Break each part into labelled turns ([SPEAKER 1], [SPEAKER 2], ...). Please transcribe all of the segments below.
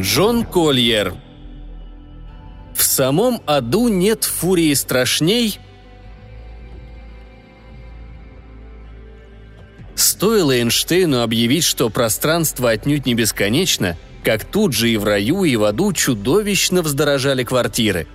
[SPEAKER 1] Джон Кольер В самом аду нет фурии страшней, Стоило Эйнштейну объявить, что пространство отнюдь не бесконечно, как тут же и в раю, и в аду чудовищно вздорожали квартиры.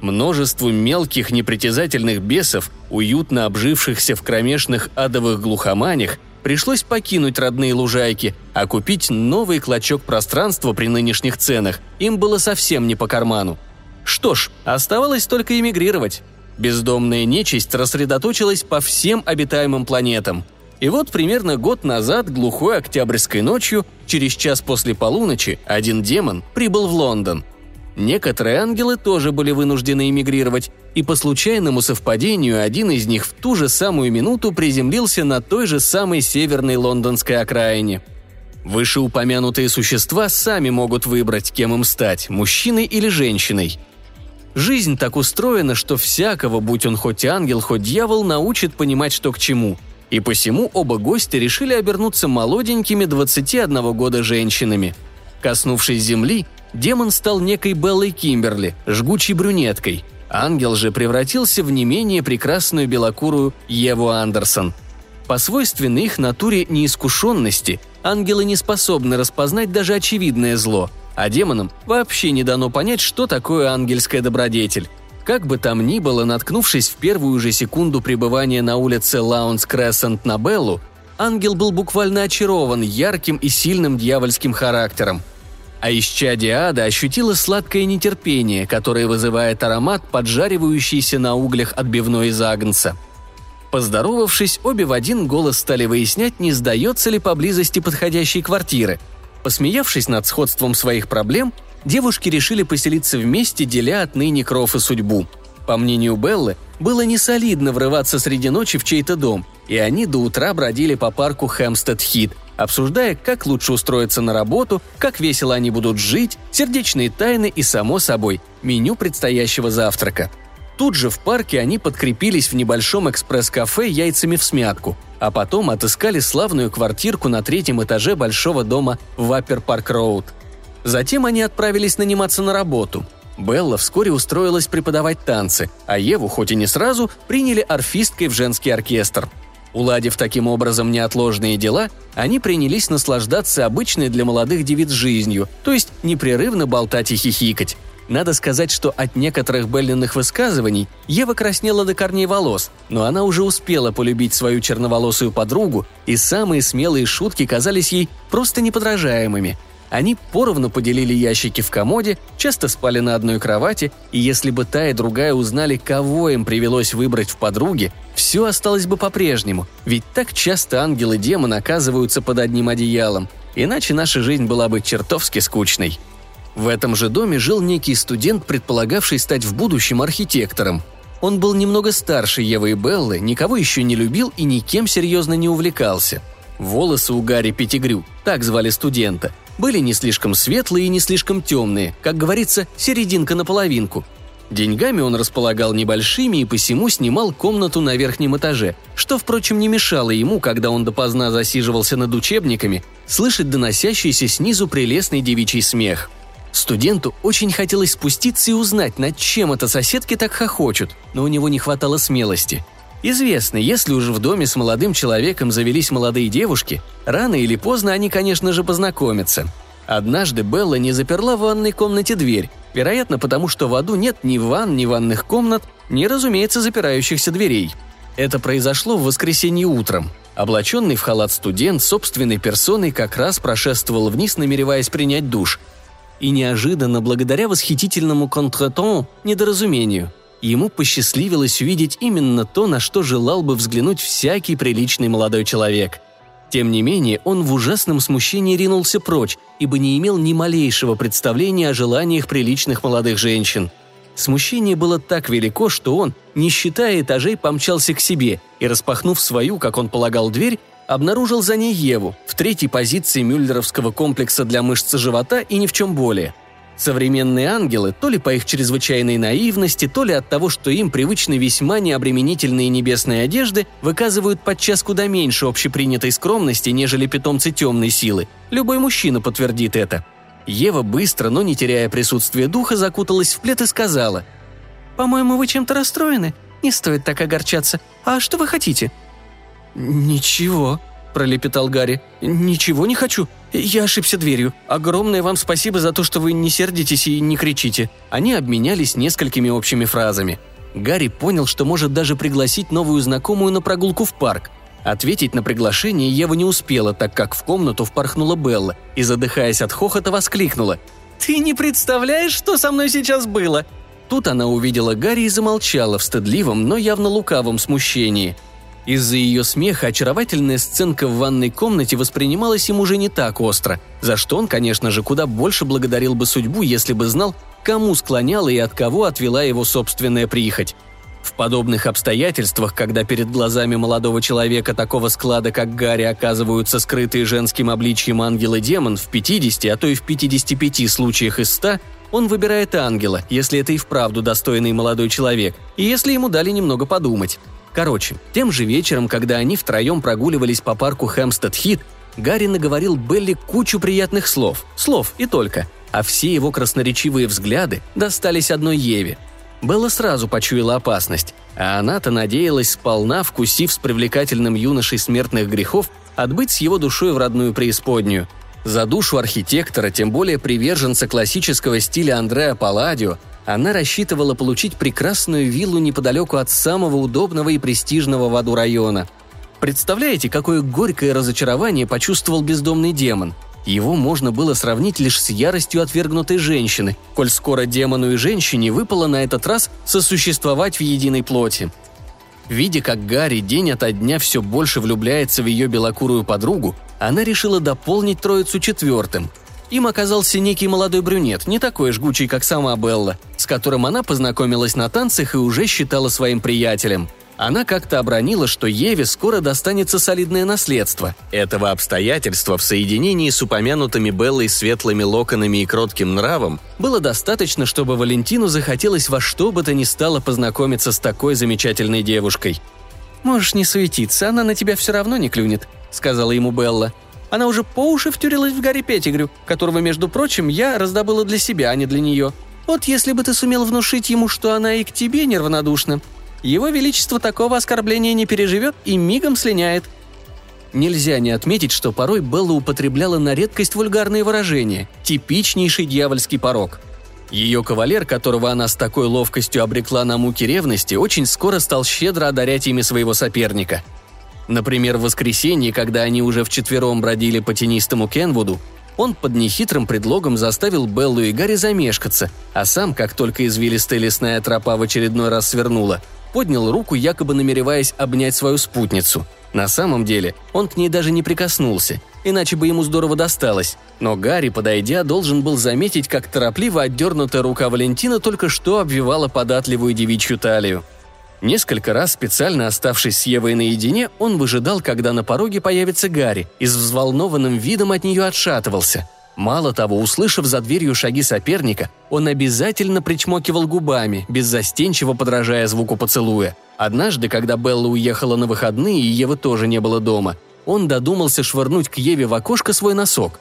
[SPEAKER 1] Множеству мелких непритязательных бесов, уютно обжившихся в кромешных адовых глухоманях, пришлось покинуть родные лужайки, а купить новый клочок пространства при нынешних ценах им было совсем не по карману. Что ж, оставалось только эмигрировать. Бездомная нечисть рассредоточилась по всем обитаемым планетам. И вот примерно год назад, глухой октябрьской ночью, через час после полуночи, один демон прибыл в Лондон – Некоторые ангелы тоже были вынуждены эмигрировать, и по случайному совпадению один из них в ту же самую минуту приземлился на той же самой северной лондонской окраине. Вышеупомянутые существа сами могут выбрать, кем им стать – мужчиной или женщиной. Жизнь так устроена, что всякого, будь он хоть ангел, хоть дьявол, научит понимать, что к чему. И посему оба гостя решили обернуться молоденькими 21 года женщинами. Коснувшись земли, демон стал некой Беллой Кимберли, жгучей брюнеткой. Ангел же превратился в не менее прекрасную белокурую Еву Андерсон. По свойственной их натуре неискушенности ангелы не способны распознать даже очевидное зло, а демонам вообще не дано понять, что такое ангельская добродетель. Как бы там ни было, наткнувшись в первую же секунду пребывания на улице Лаунс Крессент на Беллу, ангел был буквально очарован ярким и сильным дьявольским характером – а исчадие ада ощутило сладкое нетерпение, которое вызывает аромат, поджаривающийся на углях отбивной из агнца. Поздоровавшись, обе в один голос стали выяснять, не сдается ли поблизости подходящей квартиры. Посмеявшись над сходством своих проблем, девушки решили поселиться вместе, деля отныне кров и судьбу. По мнению Беллы, было несолидно врываться среди ночи в чей-то дом, и они до утра бродили по парку Хэмстед-Хит – обсуждая, как лучше устроиться на работу, как весело они будут жить, сердечные тайны и, само собой, меню предстоящего завтрака. Тут же в парке они подкрепились в небольшом экспресс-кафе яйцами в смятку, а потом отыскали славную квартирку на третьем этаже большого дома в Аппер Парк Роуд. Затем они отправились наниматься на работу. Белла вскоре устроилась преподавать танцы, а Еву, хоть и не сразу, приняли орфисткой в женский оркестр – Уладив таким образом неотложные дела, они принялись наслаждаться обычной для молодых девиц жизнью, то есть непрерывно болтать и хихикать. Надо сказать, что от некоторых Беллиных высказываний Ева краснела до корней волос, но она уже успела полюбить свою черноволосую подругу, и самые смелые шутки казались ей просто неподражаемыми – они поровну поделили ящики в комоде, часто спали на одной кровати, и если бы та и другая узнали, кого им привелось выбрать в подруге, все осталось бы по-прежнему, ведь так часто ангел и демон оказываются под одним одеялом, иначе наша жизнь была бы чертовски скучной. В этом же доме жил некий студент, предполагавший стать в будущем архитектором. Он был немного старше Евы и Беллы, никого еще не любил и никем серьезно не увлекался. Волосы у Гарри Пятигрю, так звали студента – были не слишком светлые и не слишком темные, как говорится, серединка на половинку. Деньгами он располагал небольшими и посему снимал комнату на верхнем этаже, что, впрочем, не мешало ему, когда он допоздна засиживался над учебниками, слышать доносящийся снизу прелестный девичий смех. Студенту очень хотелось спуститься и узнать, над чем это соседки так хохочут, но у него не хватало смелости – Известно, если уже в доме с молодым человеком завелись молодые девушки, рано или поздно они, конечно же, познакомятся. Однажды Белла не заперла в ванной комнате дверь, вероятно, потому что в аду нет ни ванн, ни ванных комнат, ни, разумеется, запирающихся дверей. Это произошло в воскресенье утром. Облаченный в халат студент собственной персоной как раз прошествовал вниз, намереваясь принять душ. И неожиданно, благодаря восхитительному контратону, недоразумению – ему посчастливилось увидеть именно то, на что желал бы взглянуть всякий приличный молодой человек. Тем не менее, он в ужасном смущении ринулся прочь, ибо не имел ни малейшего представления о желаниях приличных молодых женщин. Смущение было так велико, что он, не считая этажей, помчался к себе и, распахнув свою, как он полагал, дверь, обнаружил за ней Еву в третьей позиции мюллеровского комплекса для мышцы живота и ни в чем более – Современные ангелы, то ли по их чрезвычайной наивности, то ли от того, что им привычны весьма необременительные небесные одежды, выказывают подчас куда меньше общепринятой скромности, нежели питомцы темной силы. Любой мужчина подтвердит это. Ева быстро, но не теряя присутствия духа, закуталась в плед и сказала. «По-моему, вы чем-то расстроены. Не стоит так огорчаться. А что вы хотите?» «Ничего», – пролепетал Гарри. «Ничего не хочу. Я ошибся дверью. Огромное вам спасибо за то, что вы не сердитесь и не кричите». Они обменялись несколькими общими фразами. Гарри понял, что может даже пригласить новую знакомую на прогулку в парк. Ответить на приглашение Ева не успела, так как в комнату впорхнула Белла и, задыхаясь от хохота, воскликнула. «Ты не представляешь, что со мной сейчас было!» Тут она увидела Гарри и замолчала в стыдливом, но явно лукавом смущении. Из-за ее смеха очаровательная сценка в ванной комнате воспринималась им уже не так остро, за что он, конечно же, куда больше благодарил бы судьбу, если бы знал, кому склоняла и от кого отвела его собственная прихоть. В подобных обстоятельствах, когда перед глазами молодого человека такого склада, как Гарри, оказываются скрытые женским обличьем ангел и демон в 50, а то и в 55 случаях из 100, он выбирает ангела, если это и вправду достойный молодой человек, и если ему дали немного подумать. Короче, тем же вечером, когда они втроем прогуливались по парку Хэмстед-Хит, Гарри наговорил Белли кучу приятных слов, слов и только, а все его красноречивые взгляды достались одной Еве – Белла сразу почуяла опасность, а она-то надеялась сполна, вкусив с привлекательным юношей смертных грехов, отбыть с его душой в родную преисподнюю. За душу архитектора, тем более приверженца классического стиля Андреа Палладио, она рассчитывала получить прекрасную виллу неподалеку от самого удобного и престижного в аду района. Представляете, какое горькое разочарование почувствовал бездомный демон – его можно было сравнить лишь с яростью отвергнутой женщины, коль скоро демону и женщине выпало на этот раз сосуществовать в единой плоти. Видя, как Гарри день ото дня все больше влюбляется в ее белокурую подругу, она решила дополнить троицу четвертым. Им оказался некий молодой брюнет, не такой жгучий, как сама Белла, с которым она познакомилась на танцах и уже считала своим приятелем – она как-то обронила, что Еве скоро достанется солидное наследство. Этого обстоятельства в соединении с упомянутыми Беллой светлыми локонами и кротким нравом было достаточно, чтобы Валентину захотелось во что бы то ни стало познакомиться с такой замечательной девушкой. «Можешь не суетиться, она на тебя все равно не клюнет», — сказала ему Белла. Она уже по уши втюрилась в Гарри Петтигрю, которого, между прочим, я раздобыла для себя, а не для нее. Вот если бы ты сумел внушить ему, что она и к тебе неравнодушна, его Величество такого оскорбления не переживет и мигом слиняет. Нельзя не отметить, что порой Белла употребляла на редкость вульгарные выражения, типичнейший дьявольский порог. Ее кавалер, которого она с такой ловкостью обрекла на муки ревности, очень скоро стал щедро одарять ими своего соперника. Например, в воскресенье, когда они уже вчетвером бродили по тенистому Кенвуду, он под нехитрым предлогом заставил Беллу и Гарри замешкаться, а сам, как только извилистая лесная тропа в очередной раз свернула, поднял руку, якобы намереваясь обнять свою спутницу. На самом деле он к ней даже не прикоснулся, иначе бы ему здорово досталось. Но Гарри, подойдя, должен был заметить, как торопливо отдернутая рука Валентина только что обвивала податливую девичью талию. Несколько раз, специально оставшись с Евой наедине, он выжидал, когда на пороге появится Гарри, и с взволнованным видом от нее отшатывался. Мало того, услышав за дверью шаги соперника, он обязательно причмокивал губами, беззастенчиво подражая звуку поцелуя. Однажды, когда Белла уехала на выходные и Евы тоже не было дома, он додумался швырнуть к Еве в окошко свой носок.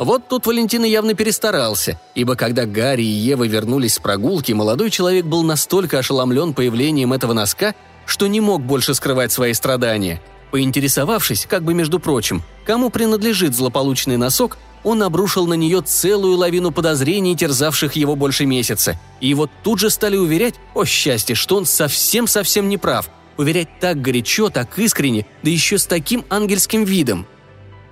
[SPEAKER 1] Вот тут Валентина явно перестарался, ибо когда Гарри и Ева вернулись с прогулки, молодой человек был настолько ошеломлен появлением этого носка, что не мог больше скрывать свои страдания. Поинтересовавшись, как бы между прочим, кому принадлежит злополучный носок, он обрушил на нее целую лавину подозрений, терзавших его больше месяца. И вот тут же стали уверять, о счастье, что он совсем-совсем не прав. Уверять так горячо, так искренне, да еще с таким ангельским видом.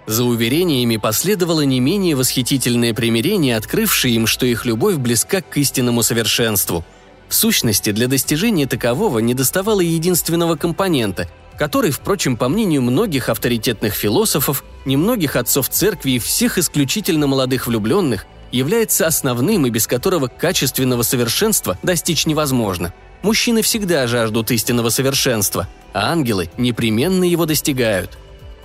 [SPEAKER 1] За уверениями последовало не менее восхитительное примирение, открывшее им, что их любовь близка к истинному совершенству. В сущности, для достижения такового недоставало единственного компонента, который, впрочем, по мнению многих авторитетных философов, немногих отцов церкви и всех исключительно молодых влюбленных, является основным и без которого качественного совершенства достичь невозможно. Мужчины всегда жаждут истинного совершенства, а ангелы непременно его достигают.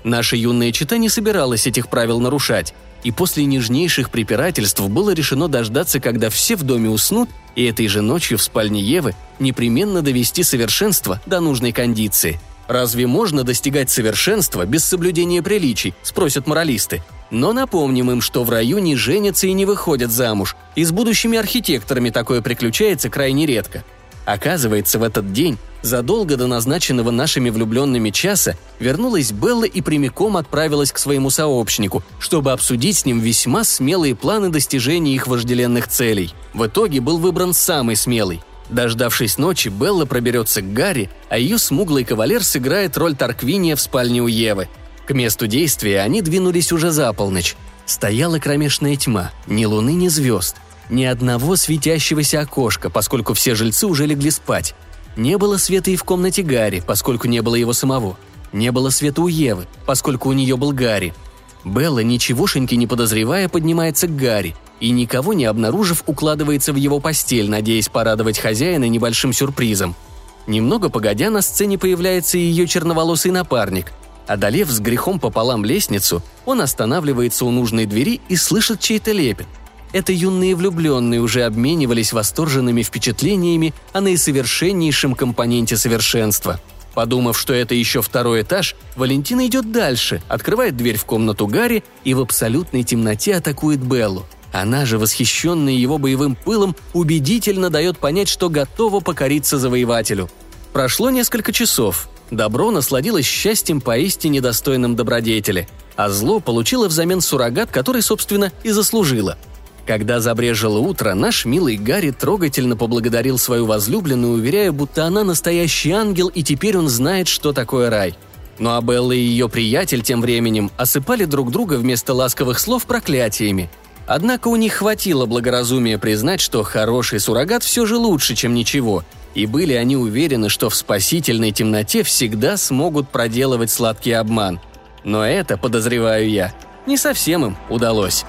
[SPEAKER 1] Наша юная чита не собиралась этих правил нарушать, и после нежнейших препирательств было решено дождаться, когда все в доме уснут, и этой же ночью в спальне Евы непременно довести совершенство до нужной кондиции – Разве можно достигать совершенства без соблюдения приличий, спросят моралисты. Но напомним им, что в раю не женятся и не выходят замуж, и с будущими архитекторами такое приключается крайне редко. Оказывается, в этот день, задолго до назначенного нашими влюбленными часа, вернулась Белла и прямиком отправилась к своему сообщнику, чтобы обсудить с ним весьма смелые планы достижения их вожделенных целей. В итоге был выбран самый смелый – Дождавшись ночи, Белла проберется к Гарри, а ее смуглый кавалер сыграет роль Тарквиния в спальне у Евы. К месту действия они двинулись уже за полночь. Стояла кромешная тьма, ни луны, ни звезд. Ни одного светящегося окошка, поскольку все жильцы уже легли спать. Не было света и в комнате Гарри, поскольку не было его самого. Не было света у Евы, поскольку у нее был Гарри. Белла, ничегошеньки не подозревая, поднимается к Гарри и, никого не обнаружив, укладывается в его постель, надеясь порадовать хозяина небольшим сюрпризом. Немного погодя, на сцене появляется ее черноволосый напарник. Одолев с грехом пополам лестницу, он останавливается у нужной двери и слышит чей-то лепет. Это юные влюбленные уже обменивались восторженными впечатлениями о наисовершеннейшем компоненте совершенства – Подумав, что это еще второй этаж, Валентина идет дальше, открывает дверь в комнату Гарри и в абсолютной темноте атакует Беллу. Она же, восхищенная его боевым пылом, убедительно дает понять, что готова покориться завоевателю. Прошло несколько часов. Добро насладилось счастьем поистине достойным добродетели, а зло получило взамен суррогат, который, собственно, и заслужило. Когда забрежило утро, наш милый Гарри трогательно поблагодарил свою возлюбленную, уверяя, будто она настоящий ангел, и теперь он знает, что такое рай. Ну а Белла и ее приятель тем временем осыпали друг друга вместо ласковых слов проклятиями – Однако у них хватило благоразумия признать, что хороший суррогат все же лучше, чем ничего, и были они уверены, что в спасительной темноте всегда смогут проделывать сладкий обман. Но это, подозреваю я, не совсем им удалось.